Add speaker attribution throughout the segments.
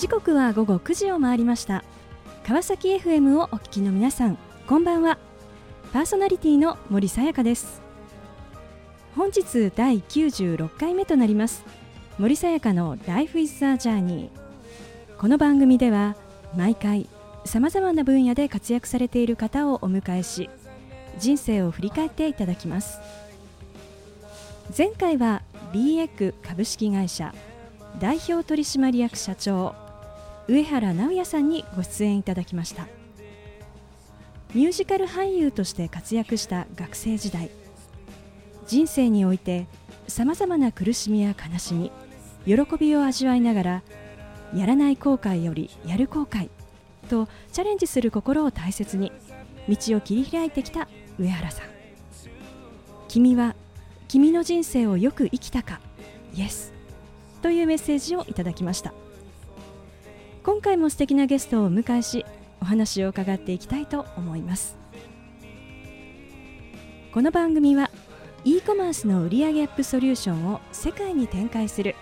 Speaker 1: 時刻は午後9時を回りました。川崎 FM をお聞きの皆さんこんばんは。パーソナリティの森さやかです。本日第96回目となります。森さやかの Life is a Journey この番組では毎回さまざまな分野で活躍されている方をお迎えし人生を振り返っていただきます。前回は BX 株式会社代表取締役社長上原直也さんにご出演いただきました。ミュージカル俳優として活躍した学生時代。人生においてさまざまな苦しみや悲しみ喜びを味わいながらやらない後悔よりやる後悔とチャレンジする心を大切に道を切り開いてきた上原さん。君は君の人生をよく生きたかイエスというメッセージをいただきました。今回も素敵なゲストをお迎えしお話を伺っていきたいと思います。この番組は e コマースの売上アップソリューションを世界に展開する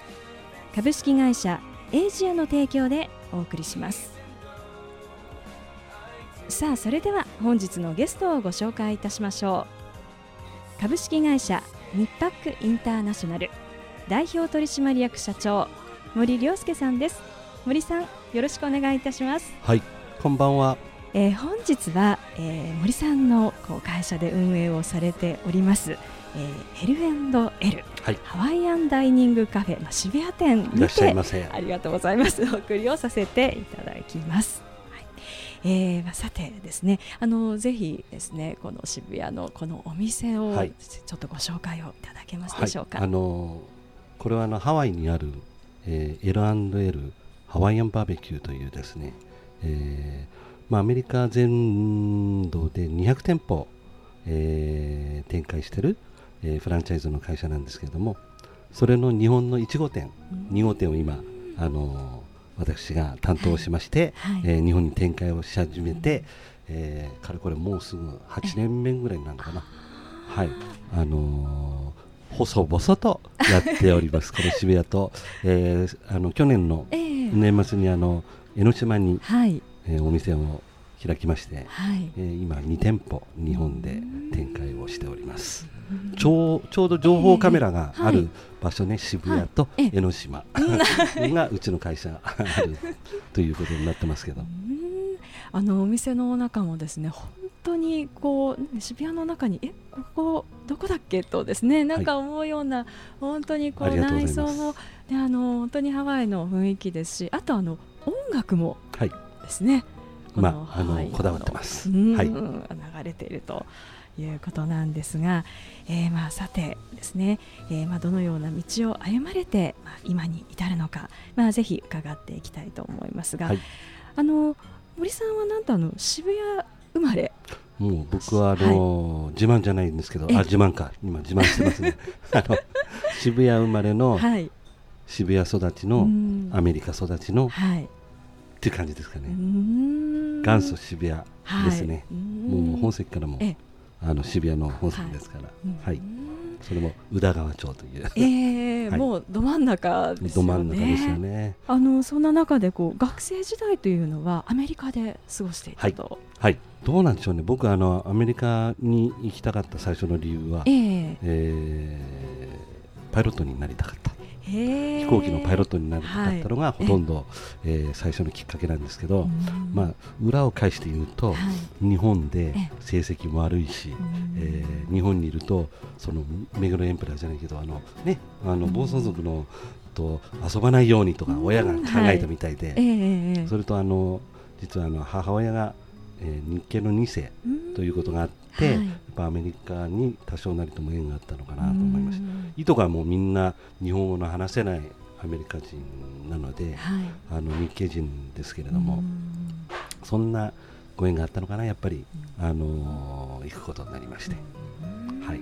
Speaker 1: 株式会社エイジアの提供でお送りします。さあそれでは本日のゲストをご紹介いたしましょう。株式会社ニッパックインターナショナル代表取締役社長森良介さんです。森さんよろしくお願いいたします。
Speaker 2: はいこんばんは、
Speaker 1: えー、本日は、えー、森さんのこう会社で運営をされておりますえー、L&L、はい、ハワイアンダイニングカフェ、まあ、渋谷店にてありがとうございます。お送りをさせていただきます。はい、えーまあ、さてですねあのぜひですねこの渋谷のこのお店を、はい、ちょっとご紹介をいただけますでしょうか。
Speaker 2: はい、あのこれはあのハワイにある、えー、L&L ハワイアンバーベキューというですね、えーまあ、アメリカ全土で200店舗、えー、展開している、えー、フランチャイズの会社なんですけれどもそれの日本の1号店、うん、2号店を今、あのー、私が担当しまして、はい。はい、えー、日本に展開をし始めて、えー、かれこれもうすぐ8年目ぐらいになるのかな。はい。あのー、細々とやっております、この渋谷と、えー、あの去年の年末にあの江ノ島に、はい、えー、お店を開きまして、はい、えー、今2店舗日本で展開をしております。ちょうちょうど情報カメラがある場所ね、えーはい、渋谷と江ノ島、はい、がうちの会社あるということになってますけど。
Speaker 1: あのお店の中もですね本当にこう渋谷の中にえここどこだっけとですねなんか思うような、はい、本当にこう内装もであの本当にハワイの雰囲気ですしあとあの音楽もですね、
Speaker 2: まああのこだわってます。
Speaker 1: はい、流れていると。いうことなんですが、えー、まあさてですね、えー、まあどのような道を歩まれて、まあ、今に至るのか、まあ、ぜひ伺っていきたいと思いますが、はい、あの森さんはなんとあの渋谷生まれ
Speaker 2: もう僕はあの、はい、自慢じゃないんですけどあ自慢か。今自慢してますね。あの渋谷生まれの、はい、渋谷育ちのアメリカ育ちの、はい、っていう感じですかね。元祖渋谷ですね、もう本籍からもあの渋谷の本籍ですから、はい、それも宇田川町という、
Speaker 1: えーはい、もうど真ん中ですよね。ど真ん中ですよね。あのそんな中でこう学生時代というのはアメリカで過ごしていたと。
Speaker 2: はい、はい、どうなんでしょうね。僕あのアメリカに行きたかった最初の理由は、えー、えー、パイロットになりたかった。飛行機のパイロットになりたかったのがほとんど、ええ最初のきっかけなんですけど、まあ、裏を返して言うと、日本で成績も悪いし、えー、日本にいるとその目黒エンペラーじゃないけどあの、ね、あの暴走族のと遊ばないようにとか親が考えたみたいで、それとあの実はあの母親が、えー、日系の2世ということがあって。はい、やっぱアメリカに多少なりとも縁があったのかなと思いました。いとかもみんな日本語の話せないアメリカ人なので、はい、あの日系人ですけれども、そんなご縁があったのかなやっぱり、あのー、行くことになりまして。はい。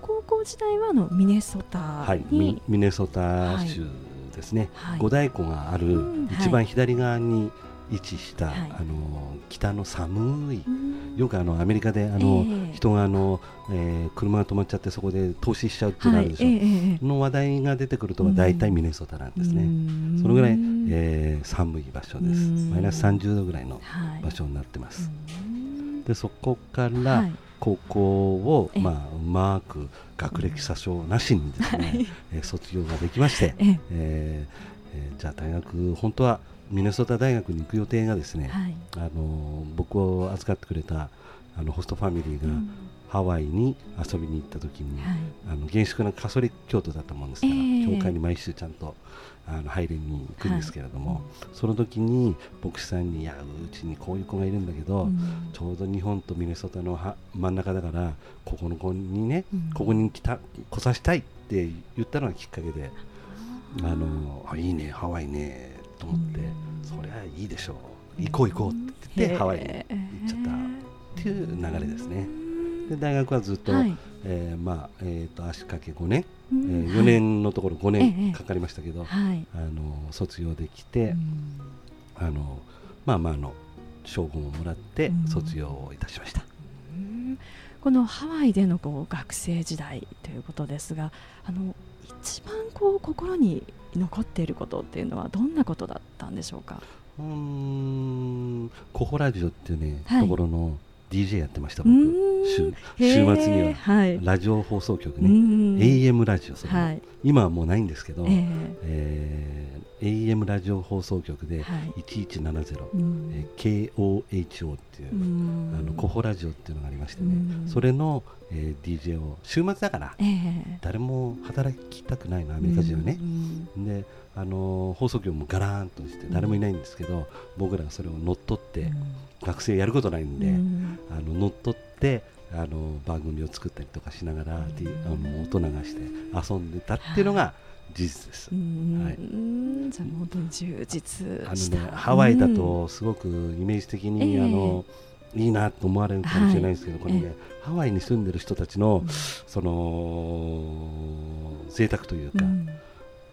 Speaker 1: 高校時代はあのミネソタはい。
Speaker 2: ミネソタ州ですね、はい、五大湖がある一番左側に、位置した、
Speaker 1: はい。
Speaker 2: あの北の寒い
Speaker 1: うん。
Speaker 2: よくあのアメリカであの、
Speaker 1: ええ。
Speaker 2: 人があの、えー車が止まっちゃってそこで投資しちゃうっていうのがあるでしょ、
Speaker 1: はいえええ。え
Speaker 2: の話題が出てくるとは大体ミネソタなんですね、
Speaker 1: うん。
Speaker 2: そのぐらい、えー寒い場所です。
Speaker 1: うん。
Speaker 2: マイナス30度ぐらいの
Speaker 1: はい。
Speaker 2: 場所になってます、
Speaker 1: うん。
Speaker 2: でそこから、
Speaker 1: はい。
Speaker 2: 高校を、
Speaker 1: ええ。
Speaker 2: まあ、うまく学歴詐称なしにですね、
Speaker 1: はい。
Speaker 2: えー卒業ができまして、
Speaker 1: ええ。
Speaker 2: えーえーじゃあ大学本当はミネソタ大学に行く予定がですね、
Speaker 1: はい。
Speaker 2: あのー僕を預かってくれたあのホストファミリーが
Speaker 1: うん。
Speaker 2: ハワイに遊びに行った時に、
Speaker 1: はい。
Speaker 2: あの厳粛なカソリック教徒だったもんですから、
Speaker 1: ええ。
Speaker 2: 教会に毎週ちゃんとあの入りに行くんですけれども、
Speaker 1: はい。
Speaker 2: その時に牧師さんに「いやうちにこういう子がいるんだけど、
Speaker 1: うん。
Speaker 2: ちょうど日本とミネソタのは真ん中だからここの子にね、
Speaker 1: うん。
Speaker 2: ここに来た来させたいって言ったのがきっかけであのあいいねハワイねと思って、
Speaker 1: うん。
Speaker 2: そりゃいいでしょう。行こう行こうって言って、ハワイに行っちゃったっていう流れですね。で大学はずっと、
Speaker 1: はい。
Speaker 2: えーまあえー、と足掛け5年、
Speaker 1: うん。
Speaker 2: えー4年のところ5
Speaker 1: ええ
Speaker 2: 年かかりましたけど、
Speaker 1: はい。
Speaker 2: あの卒業できて、
Speaker 1: うん。
Speaker 2: あのまあまああの称号をもらって
Speaker 1: うん。
Speaker 2: 卒業をいたしました。
Speaker 1: うん。このハワイでのこう学生時代ということですがあの一番こう心に残っていることっていうのはどんなことだったんでしょうか？
Speaker 2: うーんコホラジオっていうね、
Speaker 1: はい。
Speaker 2: ところの DJ やってました
Speaker 1: う
Speaker 2: 僕。週末には
Speaker 1: はい。
Speaker 2: ラジオ放送局
Speaker 1: う
Speaker 2: ね、
Speaker 1: ん
Speaker 2: AM ラジオそれも、
Speaker 1: はい。
Speaker 2: 今はもうないんですけど、
Speaker 1: え
Speaker 2: え。ー AM ラジオ放送局で
Speaker 1: えはい。
Speaker 2: 1170、
Speaker 1: うん。
Speaker 2: えー KOHO っていう、
Speaker 1: うん。
Speaker 2: あのコホラジオっていうのがありましてね、
Speaker 1: うん。
Speaker 2: それの、えー DJ を週末だから
Speaker 1: ええ。
Speaker 2: 誰も働きたくないのアメリカ人はね。
Speaker 1: う、ん。
Speaker 2: であのー放送局もガラーンとして誰もいないんですけど、僕らがそれを乗っ取って、学生やることないんで、
Speaker 1: うん。
Speaker 2: あの乗っ取ってあの番組を作ったりとかしながら、
Speaker 1: うん。
Speaker 2: あの音流して遊んでたっていうのが事実です。
Speaker 1: うん。
Speaker 2: はい。
Speaker 1: じゃあ本当に充実
Speaker 2: あのね、ハワイだとすごくイメージ的に、
Speaker 1: ええ。
Speaker 2: あのいいなと思われるかもしれないですけど、
Speaker 1: はい。
Speaker 2: これね、ハワイに住んでる人たちの
Speaker 1: うん。
Speaker 2: その贅沢というか、
Speaker 1: うん。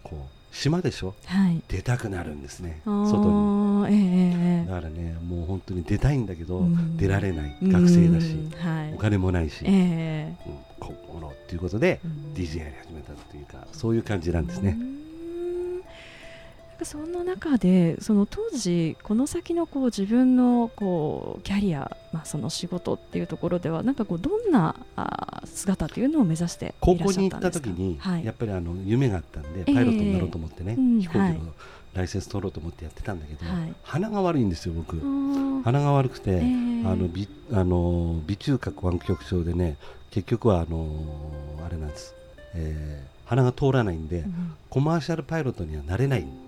Speaker 2: こう島でしょ？
Speaker 1: はい。
Speaker 2: 出たくなるんですね。外に。
Speaker 1: ええ
Speaker 2: だからねもう本当に出たいんだけど、
Speaker 1: うん。
Speaker 2: 出られない。学生だし、
Speaker 1: うん。はい。
Speaker 2: お金もないし、
Speaker 1: ええ。
Speaker 2: うん、ここのっていうことで、
Speaker 1: うん。
Speaker 2: DJ やり始めたっていうかそういう感じなんですね。
Speaker 1: う。んその中でその当時この先のこう自分のこうキャリア、まあ、その仕事っていうところではなんかこうどんなあー姿というのを目指していら
Speaker 2: 高
Speaker 1: っしゃったんですか？
Speaker 2: 校に行った時に、
Speaker 1: はい。
Speaker 2: やっぱりあの夢があったんで、
Speaker 1: ええ
Speaker 2: パイロットになろうと思ってね、
Speaker 1: うん
Speaker 2: 飛行機の
Speaker 1: はい
Speaker 2: ライセンス取ろうと思ってやってたんだけど、
Speaker 1: はい。
Speaker 2: 鼻が悪いんですよ僕、鼻が悪くて、
Speaker 1: ええ。
Speaker 2: あのびあの鼻中隔湾曲症でね結局はあのあれなんです、えー鼻が通らないんで、
Speaker 1: うん
Speaker 2: コマーシャルパイロットにはなれない、
Speaker 1: うん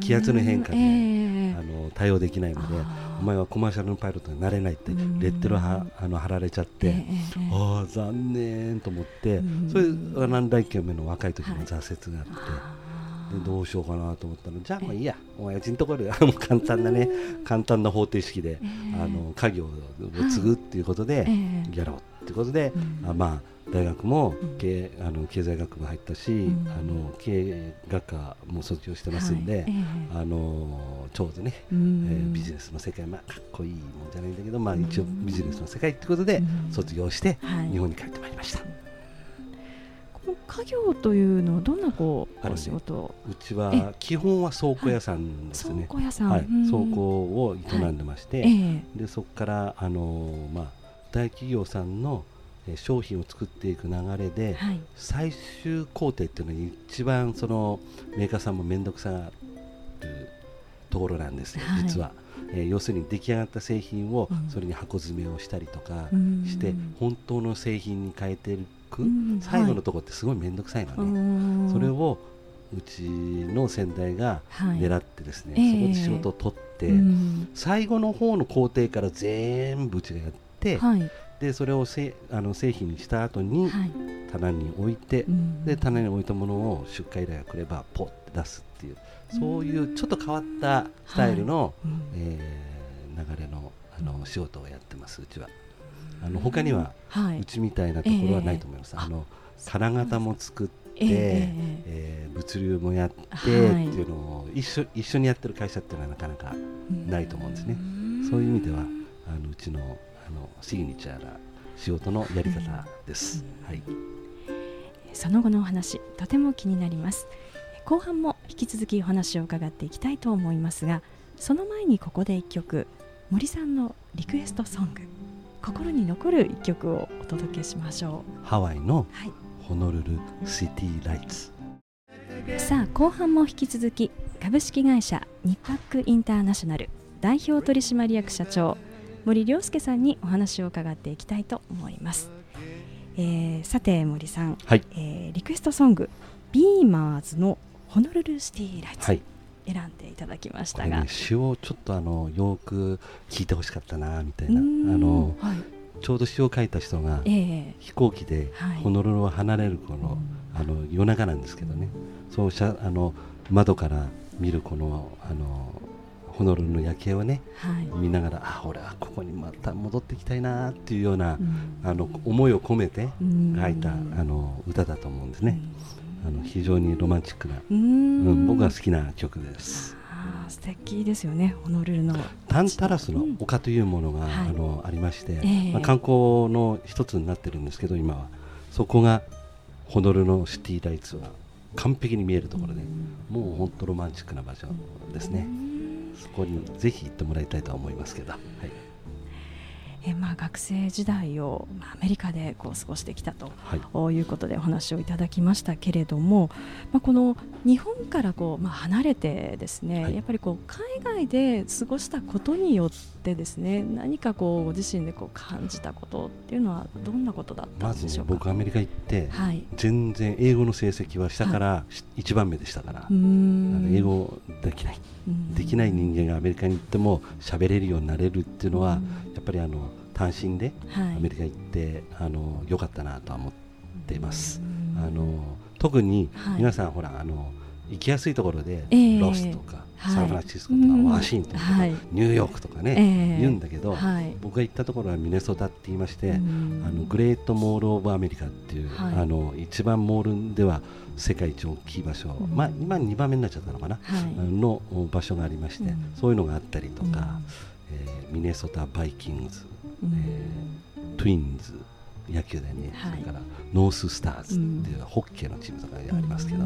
Speaker 2: 気圧の変化で
Speaker 1: ええ
Speaker 2: あの対応できないのでお前はコマーシャルのパイロットになれないって
Speaker 1: うん。
Speaker 2: レッテルはあの貼られちゃって、
Speaker 1: ええええ
Speaker 2: ああ残念と思って、
Speaker 1: うん。
Speaker 2: それ何代目の若い時の挫折があって、
Speaker 1: あー。
Speaker 2: でどうしようかなと思ったらじゃあもういいや。親父のところで もう簡単なね簡単な方程式で、
Speaker 1: ええ。
Speaker 2: あの家業を継ぐっていうことで
Speaker 1: ええ。
Speaker 2: やろうっていうことで、
Speaker 1: うん。
Speaker 2: あまあ大学も
Speaker 1: うん。
Speaker 2: 経,、あの経済学部入ったし、
Speaker 1: ん。
Speaker 2: あの経営学科も卒業してますんで、
Speaker 1: はい。ええ。
Speaker 2: あのちょうどね、
Speaker 1: うん。
Speaker 2: えービジネスの世界、まあ、かっこいいもんじゃないんだけど、まあ、
Speaker 1: うん。
Speaker 2: 一応ビジネスの世界ってことで
Speaker 1: うん。
Speaker 2: 卒業して
Speaker 1: はい。
Speaker 2: 日本に帰ってまいりました。
Speaker 1: この家業というのはどんなこうお仕事？を
Speaker 2: うちは基本は倉庫屋さんです
Speaker 1: 倉
Speaker 2: ね。
Speaker 1: 庫屋さん、
Speaker 2: 倉庫を営んでまして、
Speaker 1: ええ。
Speaker 2: でそこからあのーまあ大企業さんのえー商品を作っていく流れで、
Speaker 1: はい。
Speaker 2: 最終工程っていうのが一番そのメーカーさんも面倒くさがるところなんですよ、
Speaker 1: はい。
Speaker 2: 実は、えー要するに出来上がった製品を
Speaker 1: うん。
Speaker 2: それに箱詰めをしたりとか
Speaker 1: うん。
Speaker 2: して、本当の製品に変えていく、
Speaker 1: うん。
Speaker 2: 最後のところってすごい面倒くさいの
Speaker 1: はい
Speaker 2: ね、
Speaker 1: うん。
Speaker 2: それをうちの先代が
Speaker 1: はい。
Speaker 2: 狙ってですね、
Speaker 1: ええ。
Speaker 2: そこで仕事を取って、
Speaker 1: うん。
Speaker 2: 最後の方の工程から全部うちがやって、
Speaker 1: はい。
Speaker 2: でそれをせあの製品にした後に
Speaker 1: はい。
Speaker 2: 棚に置いて、
Speaker 1: うん。
Speaker 2: で棚に置いたものを出荷依頼が来ればポッて出すっていうそういうちょっと変わったスタイルの、
Speaker 1: うん。
Speaker 2: えー流れのあの仕事をやってますうちは。あの他には
Speaker 1: はい。う
Speaker 2: ちみたいなところはないと思います、
Speaker 1: ええ。
Speaker 2: あの金型も作ってえー、えー、物流もやってっていうのを一緒一緒にやってる会社っていうのはなかなかないと思うんですね。そういう意味ではあのうちのあのシグニチャーな仕事のやり方です。はい。
Speaker 1: その後のお話とても気になります。後半も引き続きお話を伺っていきたいと思いますが、その前にここで一曲森さんのリクエストソング心に残る一曲をお届けしましょ
Speaker 2: う。ハワイのホノルルシティライツ。
Speaker 1: さあ後半も引き続き株式会社ニッパックインターナショナル代表取締役社長森良介さんにお話を伺っていきたいと思います、えー、さて森さん、
Speaker 2: はい、
Speaker 1: えー、リクエストソングビーマーズのホノルルシティライツ、はい、選んでいただきましたが、
Speaker 2: ね、詩をちょっとあのよく聞いてほしかったなみたいな。あの、はい、ちょうど詩を書いた人が、えー、飛行機でホノルルを離れるこの,、あの夜中なんですけどね。そうしゃあの窓から見るこのあのホノルルの夜景をね、はい、見ながらあ俺はここにまた戻ってきたいなっていうような、うん、あの思いを込めて書いた、あの歌だと思うんですね、あの非常にロマンチックな、うん、僕が好きな曲です。
Speaker 1: 素敵ですよね、ホノルルの。
Speaker 2: タンタラスの丘というものが、あのありまして、えー、まあ、観光の一つになってるんですけど今は。そこがホノルルのシティライツは完璧に見えるところで、もう本当ロマンチックな場所ですね。そこにぜひ行ってもらいたいと思いますけど。はい
Speaker 1: えまあ、学生時代を、まあ、アメリカでこう過ごしてきたと、はい、いうことでお話をいただきましたけれども、まあ、この日本からこう、まあ、離れてですね、はい、やっぱりこう海外で過ごしたことによってですね何かこうご自身でこう感じたことっていうのはどんなことだったんでしょうか、
Speaker 2: まず、ね、僕アメリカ行って、はい、全然英語の成績は下から1番目でしたから、はい、英語できないできない人間がアメリカに行っても喋れるようになれるっていうのはやっぱりあの単身でアメリカ行って、あの良かったなとは思っています。あの特に皆さん、ほらあの行きやすいところで、ロスとか、サンフランシスコとか、ワシントンとか、ニューヨークとかね、言うんだけど、僕が行ったところはミネソタって言いまして、あのグレートモール・オブ・アメリカっていう、あの一番モールでは世界一大きい場所、まあ、今2番目になっちゃったのかな、の場所がありまして、そういうのがあったりとか、えミネソタ・バイキングズえー、トゥインズ野球でね、はい、それからノーススターズっていうホッケーのチームとかありますけど、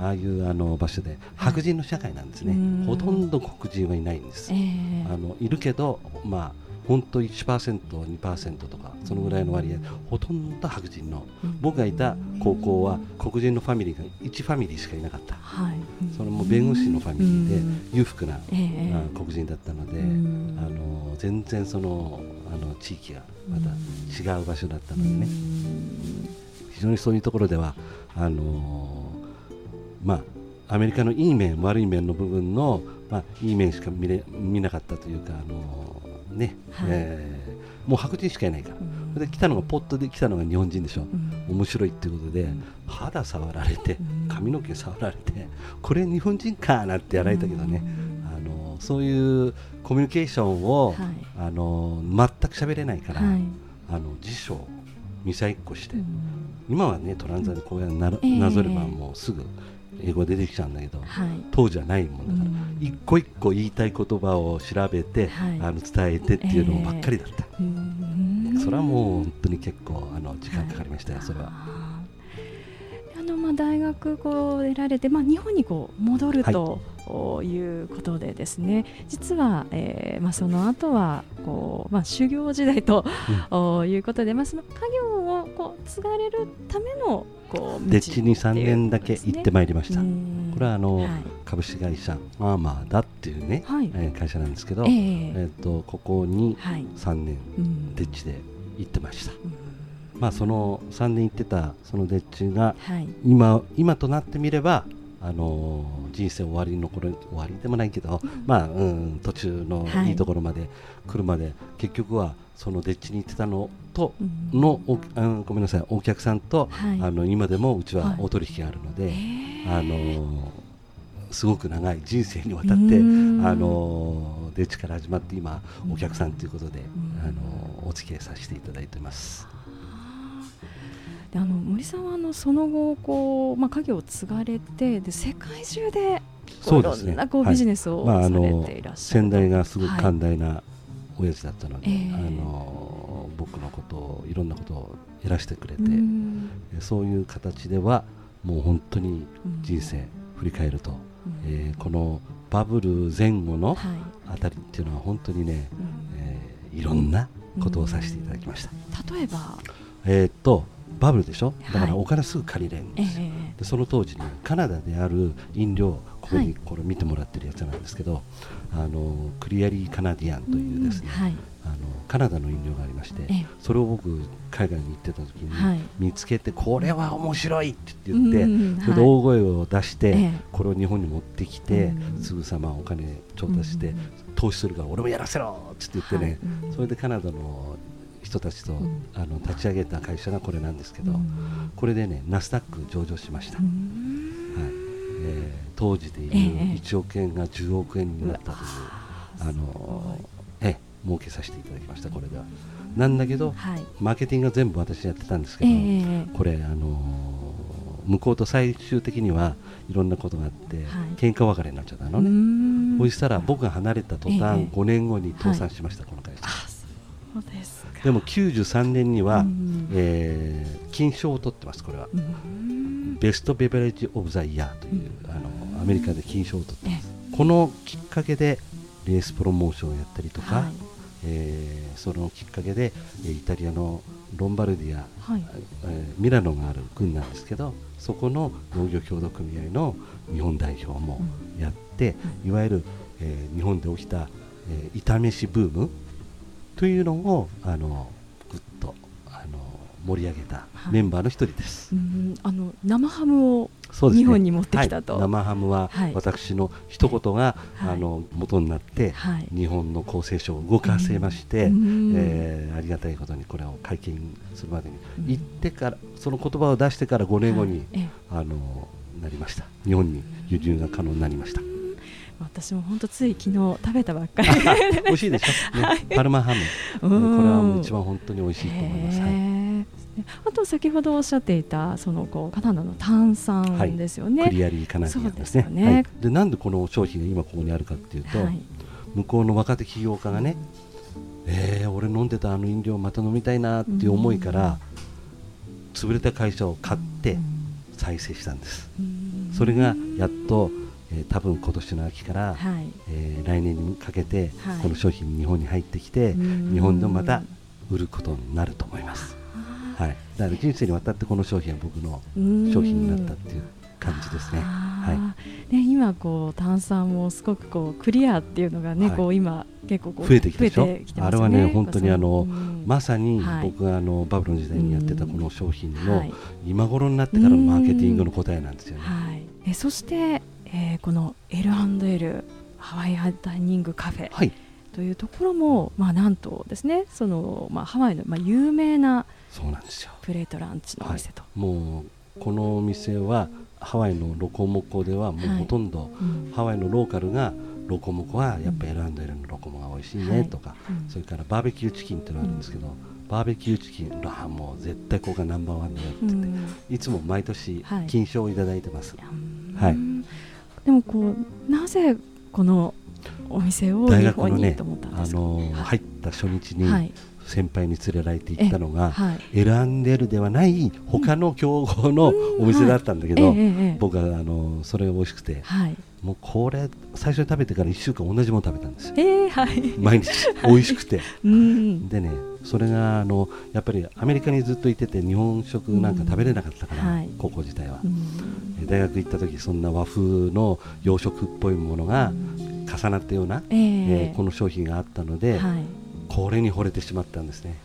Speaker 2: ああいうあの場所で白人の社会なんですね、ほとんど黒人はいないんです、えー、あのいるけど、まあ、本当1%、2%とかそのぐらいの割合ほとんど白人の、僕がいた高校は黒人のファミリーが1ファミリーしかいなかった、はい、それも弁護士のファミリーで裕福な、えー、黒人だったので、あの全然そのあの地域がまた違う場所だったのでね。非常にそういうところではあのまあアメリカのいい面悪い面の部分の、まあ、いい面しか見れ見なかったというか、あのね、はい、えー、もう白人しかいないか。ら、うん、で来たのがポットで来たのが日本人でしょ、うん、面白いっていうことで、うん、肌触られて髪の毛触られてこれ日本人かなってやられたけどね、あのそういうコミュニケーションを、はい、あの全く喋れないから、はい、あの辞書を見さいっこして、うん、今はねトランザでこうやってな,、なぞればもうすぐ英語出てきちゃうんだけど、はい、当時はないもんだから、うん、一個一個言いたい言葉を調べて、あの伝えてっていうのばっかりだった、えー、それはもう本当に結構あの時間かかりましたよ、それは。
Speaker 1: あのまあ大学こう出られて、まあ、日本にこう戻ると、いうことでですね。実は、えーまあ、その後はこう、まあ、修行時代と、うん、いうことで、まあ、その家業をこう継がれるためのこ
Speaker 2: う、で地に3年だけ行ってまいりました。これはあの、はい、株式会社アーマーだっていうね、はい、えー、会社なんですけど、えー、えー、とここに3年、でっちで行ってました。まあ、その3年行ってたそのでっちが、はい、今今となってみればあの人生終わりの頃終わりでもないけど、うん、まあ、うん、途中のい。いところまで来るまで、はい、結局はそのデッチに行ってたのとの、うん、ごめんなさいお客さんと、はい、あの今でもうちはお取引があるので、はい、あのすごく長い人生にわたって、あのデッチから始まって今お客さんということで、あのお付き合いさせていただいてます。
Speaker 1: であの森さんはあのその後こう、まあ、家業を継がれてで世界中で
Speaker 2: そうですね。
Speaker 1: いろんなこうビジネスを
Speaker 2: まああ
Speaker 1: さていらっしゃる
Speaker 2: 先代がすごく寛大な親父だったので、
Speaker 1: ええ。
Speaker 2: あの僕のことをいろんなことをやらせてくれて、
Speaker 1: うん。
Speaker 2: そういう形ではもう本当に
Speaker 1: うん。
Speaker 2: 人生振り返ると、
Speaker 1: うん。
Speaker 2: えーこのバブル前後の
Speaker 1: はい。
Speaker 2: あたりっていうのは本当にね、
Speaker 1: うん。
Speaker 2: えーいろんなことをさせていただきました、
Speaker 1: 例えば、
Speaker 2: えーっとバブルでしょ？だか
Speaker 1: はい
Speaker 2: らお金すぐ借りれるん
Speaker 1: え
Speaker 2: ですよ、
Speaker 1: え
Speaker 2: でその当時にカナダである飲料ここ
Speaker 1: はい
Speaker 2: にこれ見てもらってるやつなんですけど、あのクリアリーカナディアンというですね、
Speaker 1: んはい。
Speaker 2: あのカナダの飲料がありまして、
Speaker 1: ええ。
Speaker 2: それを僕海外に行ってた時
Speaker 1: はい。
Speaker 2: に見つけて、これは面白いって言って、
Speaker 1: うん
Speaker 2: それで大声を出して、
Speaker 1: ええ。
Speaker 2: これを日本に持ってきて、
Speaker 1: うん
Speaker 2: すぐさまお金調達して、
Speaker 1: うん
Speaker 2: 投資するから俺もやらせろって言ってね、それでカナダの人たちと、
Speaker 1: うん。
Speaker 2: あの立ち上げた会社がこれなんですけど、
Speaker 1: うん。
Speaker 2: これでねナスダック上場しました、
Speaker 1: う
Speaker 2: はい。
Speaker 1: ん
Speaker 2: えー当時でいう
Speaker 1: ええ
Speaker 2: 1億円が10億円になったという、あの
Speaker 1: す
Speaker 2: ええ儲けさせていただきましたこれでは。なんだけど
Speaker 1: はい。
Speaker 2: マーケティングは全部私やってたんですけ
Speaker 1: え
Speaker 2: ど、
Speaker 1: え
Speaker 2: これ、あのー向こうと最終的にはいろんなことがあって、
Speaker 1: はい。
Speaker 2: 喧嘩別れになっちゃったの
Speaker 1: う
Speaker 2: ね、
Speaker 1: ん。
Speaker 2: そしたら僕が離れた途端、
Speaker 1: ええ
Speaker 2: 5年後に倒産しました、この会社、
Speaker 1: で
Speaker 2: も93年には、
Speaker 1: うん
Speaker 2: えー金賞を取ってますこれは、
Speaker 1: うん
Speaker 2: ベストベベレッジ・オブ・ザ・イヤーという、あのアメリカで金賞を取って
Speaker 1: え
Speaker 2: ます。このきっかけでレースプロモーションをやったりとか、
Speaker 1: はい。
Speaker 2: えーそのきっかけでえーイタリアのロンバルディア、
Speaker 1: はい。
Speaker 2: えーミラノがある郡なんですけどそこの農業協同組合の日本代表もやって、いわゆる、えー日本で起きた、えー炒めしブームというのをあのぐっとあの盛り上げた
Speaker 1: はい。
Speaker 2: メンバーの一人です。
Speaker 1: うんあの生ハムを日本に持ってきたと。
Speaker 2: はい。生ハムは
Speaker 1: はい。
Speaker 2: 私の一言が、
Speaker 1: はい。
Speaker 2: あの元になって、
Speaker 1: はい。
Speaker 2: 日本の厚生省を動かせまして、
Speaker 1: うん。
Speaker 2: えーありがたいことにこれを会見するまでに、
Speaker 1: うん。
Speaker 2: 行ってからその言葉を出してから5年後に、あのなりました。日本に輸入が可能になりました
Speaker 1: 私も本当つい昨日食べたばっかり。
Speaker 2: 美味しいでしょ、ね。パルマハム、
Speaker 1: うん。
Speaker 2: これはもう一番本当に美味しいと思います、
Speaker 1: あと先ほどおっしゃっていたそのこうカナダの炭酸ですよね。
Speaker 2: クリアリーカナディアンですね。
Speaker 1: でね。
Speaker 2: はい、でなんでこの商品が今ここにあるかっていうと、
Speaker 1: はい。
Speaker 2: 向こうの若手起業家がね、えー、俺飲んでたあの飲料また飲みたいなっていう思いから、潰れた会社を買って再生したんです、
Speaker 1: うん。
Speaker 2: それがやっと、えー多分今年の秋から、
Speaker 1: はい。
Speaker 2: えー来年にかけて、
Speaker 1: はい。
Speaker 2: この商品日本に入ってきて、
Speaker 1: うん。
Speaker 2: 日本でもまた売ることになると思います、
Speaker 1: あ
Speaker 2: はい、だから人生にわたってこの商品は僕の
Speaker 1: ー
Speaker 2: 商品になったっていう感じですね、
Speaker 1: あー。ね今こう炭酸もすごくこうクリアっていうのがね、
Speaker 2: はい。
Speaker 1: こう今結構
Speaker 2: 増えてきたでしょ？
Speaker 1: 増えてきてます
Speaker 2: あれはね本当にあの
Speaker 1: うん。
Speaker 2: まさに
Speaker 1: はい
Speaker 2: 僕があのバブルの時代にやってたこの商品の
Speaker 1: はい。
Speaker 2: 今頃になってからのマーケティングの答えなんですよね。
Speaker 1: はい、えそして、えーこの L&L ハワイダイニングカフェ
Speaker 2: はい、
Speaker 1: というところも、まあ、なんとですねその、まあ、ハワイの、まあ、有名な
Speaker 2: そうなんですよ。
Speaker 1: プレートランチのお店と、
Speaker 2: もうこのお店はハワイのロコモコではもう
Speaker 1: はい
Speaker 2: ほとんど
Speaker 1: うん。
Speaker 2: ハワイのローカルがロコモコはやっぱ L&L のロコモが美味しい
Speaker 1: はい。
Speaker 2: ねとか、
Speaker 1: うん。
Speaker 2: それからバーベキューチキンっていうのがあるんですけど、バーベキューチキンあもう絶対ここがナンバーワンだよって言って、
Speaker 1: うん。
Speaker 2: いつも毎年
Speaker 1: はい。
Speaker 2: 金賞をいただいてます。
Speaker 1: うん。
Speaker 2: はい
Speaker 1: でもこうなぜこのお店を日
Speaker 2: 大学のね
Speaker 1: 本にと思ったんですか、
Speaker 2: あの
Speaker 1: はい。
Speaker 2: 入った初日に
Speaker 1: はい。
Speaker 2: 先輩に連れられて行ったのが、
Speaker 1: はい、
Speaker 2: L&L ではない他の競合のお店だったんだけど、僕はあのそれが美味しくて
Speaker 1: はい。
Speaker 2: もうこれ最初に食べてから1週間同じもの食べたんですよ。
Speaker 1: えー、はい。
Speaker 2: 毎日。美味しくて。
Speaker 1: うん。
Speaker 2: でねそれがあのやっぱりアメリカにずっといてて日本食なんか食べれなかったから、
Speaker 1: うんはい。
Speaker 2: 高校時代は、
Speaker 1: うん。
Speaker 2: え大学行った時そんな和風の洋食っぽいものが重なったような、
Speaker 1: えー
Speaker 2: えーこの商品があったので、
Speaker 1: はい。
Speaker 2: これに惚れてしまったんですね。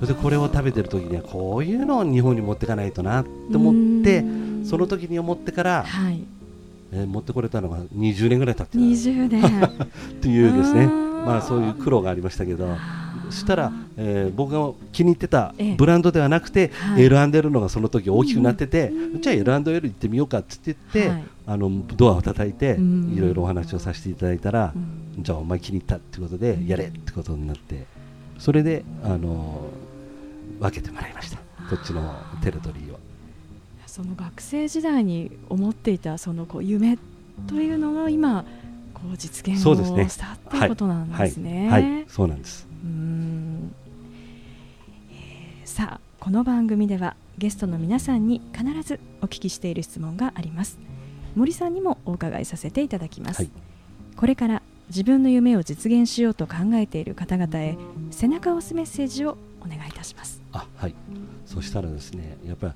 Speaker 2: それでこれを食べてる時にはこういうのを日本に持っていかないとなって思って
Speaker 1: うん。
Speaker 2: その時に思ってから、
Speaker 1: はい。
Speaker 2: えー持ってこれたのが20年ぐらい経ってた。
Speaker 1: 20年。
Speaker 2: っていうですね。まあそういう苦労がありましたけどしたら、えー僕が気に入ってた
Speaker 1: ええ。
Speaker 2: ブランドではなくて、
Speaker 1: はい。
Speaker 2: L&L のがその時大きくなってて、じゃあ L&L 行ってみようかって言って、
Speaker 1: はい。
Speaker 2: あのドアを叩いて
Speaker 1: うん。
Speaker 2: いろいろお話をさせていただいたら、
Speaker 1: うん。
Speaker 2: じゃあお前気に入ったってことで
Speaker 1: うん。
Speaker 2: やれってことになってそれであの分けてもらいました。
Speaker 1: あ
Speaker 2: こっちのテレトリーは
Speaker 1: その学生時代に思っていたそのこう夢というのが今こう実現をしたっていうことなんですね。
Speaker 2: はい、はい。はい、そうなんです。
Speaker 1: この番組ではゲストの皆さんに必ずお聞きしている質問があります。森さんにもお伺いさせていただきます。はい、これから自分の夢を実現しようと考えている方々へ背中を押すメッセージをお願いいたします。
Speaker 2: あはい。そしたらですね、やっぱり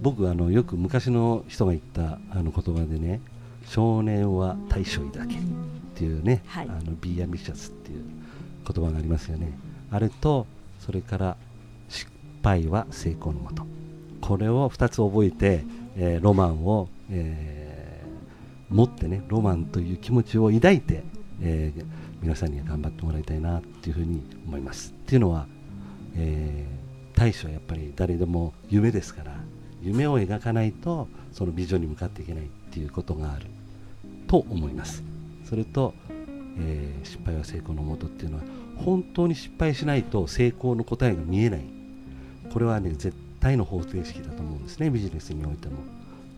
Speaker 2: 僕あのよく昔の人が言ったあの言葉でね、少年は大将だけっていうね、はい、あのビーアミシャスっていう言葉がありますよね。あれとそれから失敗は成功のもと。これを2つ覚えて、えー、ロマンを、えー、持ってねロマンという気持ちを抱いてえー、皆さんには頑張ってもらいたいなっていうふうに思います。っていうのは、えー、大使はやっぱり誰でも夢ですから夢を描かないとそのビジョンに向かっていけないっていうことがあると思います。それと、えー、失敗は成功のもとっていうのは本当に失敗しないと成功の答えが見えないこれはね絶対の方程式だと思うんですねビジネスにおいても。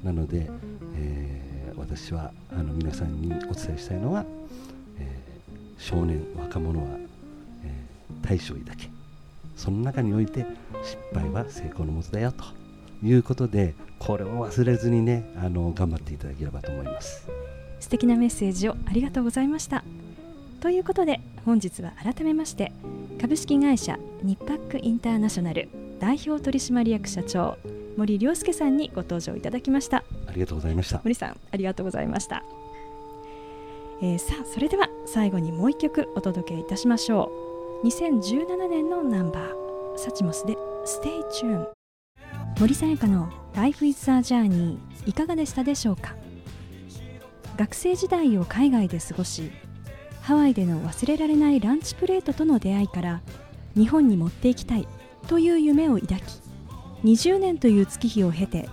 Speaker 2: なので、えー、私はあの皆さんにお伝えしたいのは少年若者は、えー、大将だけ。その中において失敗は成功のもとだよということでこれを忘れずにねあの頑張っていただければと思います。
Speaker 1: 素敵なメッセージをありがとうございました。ということで本日は改めまして株式会社日パックインターナショナル代表取締役社長森良介さんにご登場いただきました。
Speaker 2: ありがとうございました。
Speaker 1: 森さんありがとうございました。えー、さあそれでは最後にもう一曲お届けいたしましょう。2017年のナンバーサチモスで「Stay Tune」森さやかの「Life is a Journey」いかがでしたでしょうか？学生時代を海外で過ごしハワイでの忘れられないランチプレートとの出会いから日本に持っていきたいという夢を抱き20年という月日を経て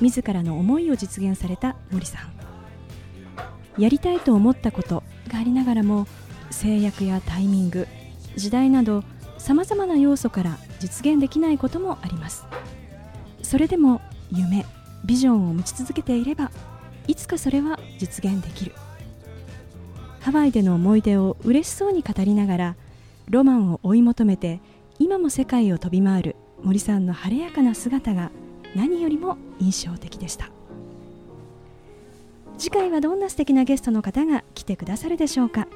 Speaker 1: 自らの思いを実現された森さん。やりたいと思ったことがありながらも制約やタイミング時代などさまざまな要素から実現できないこともあります。それでも夢ビジョンを持ち続けていればいつかそれは実現できる。ハワイでの思い出を嬉しそうに語りながらロマンを追い求めて今も世界を飛び回る森さんの晴れやかな姿が何よりも印象的でした。次回はどんな素敵なゲストの方が来てくださるでしょうか。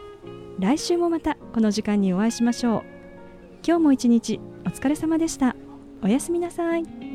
Speaker 1: 来週もまたこの時間にお会いしましょう。今日も一日お疲れ様でした。おやすみなさい。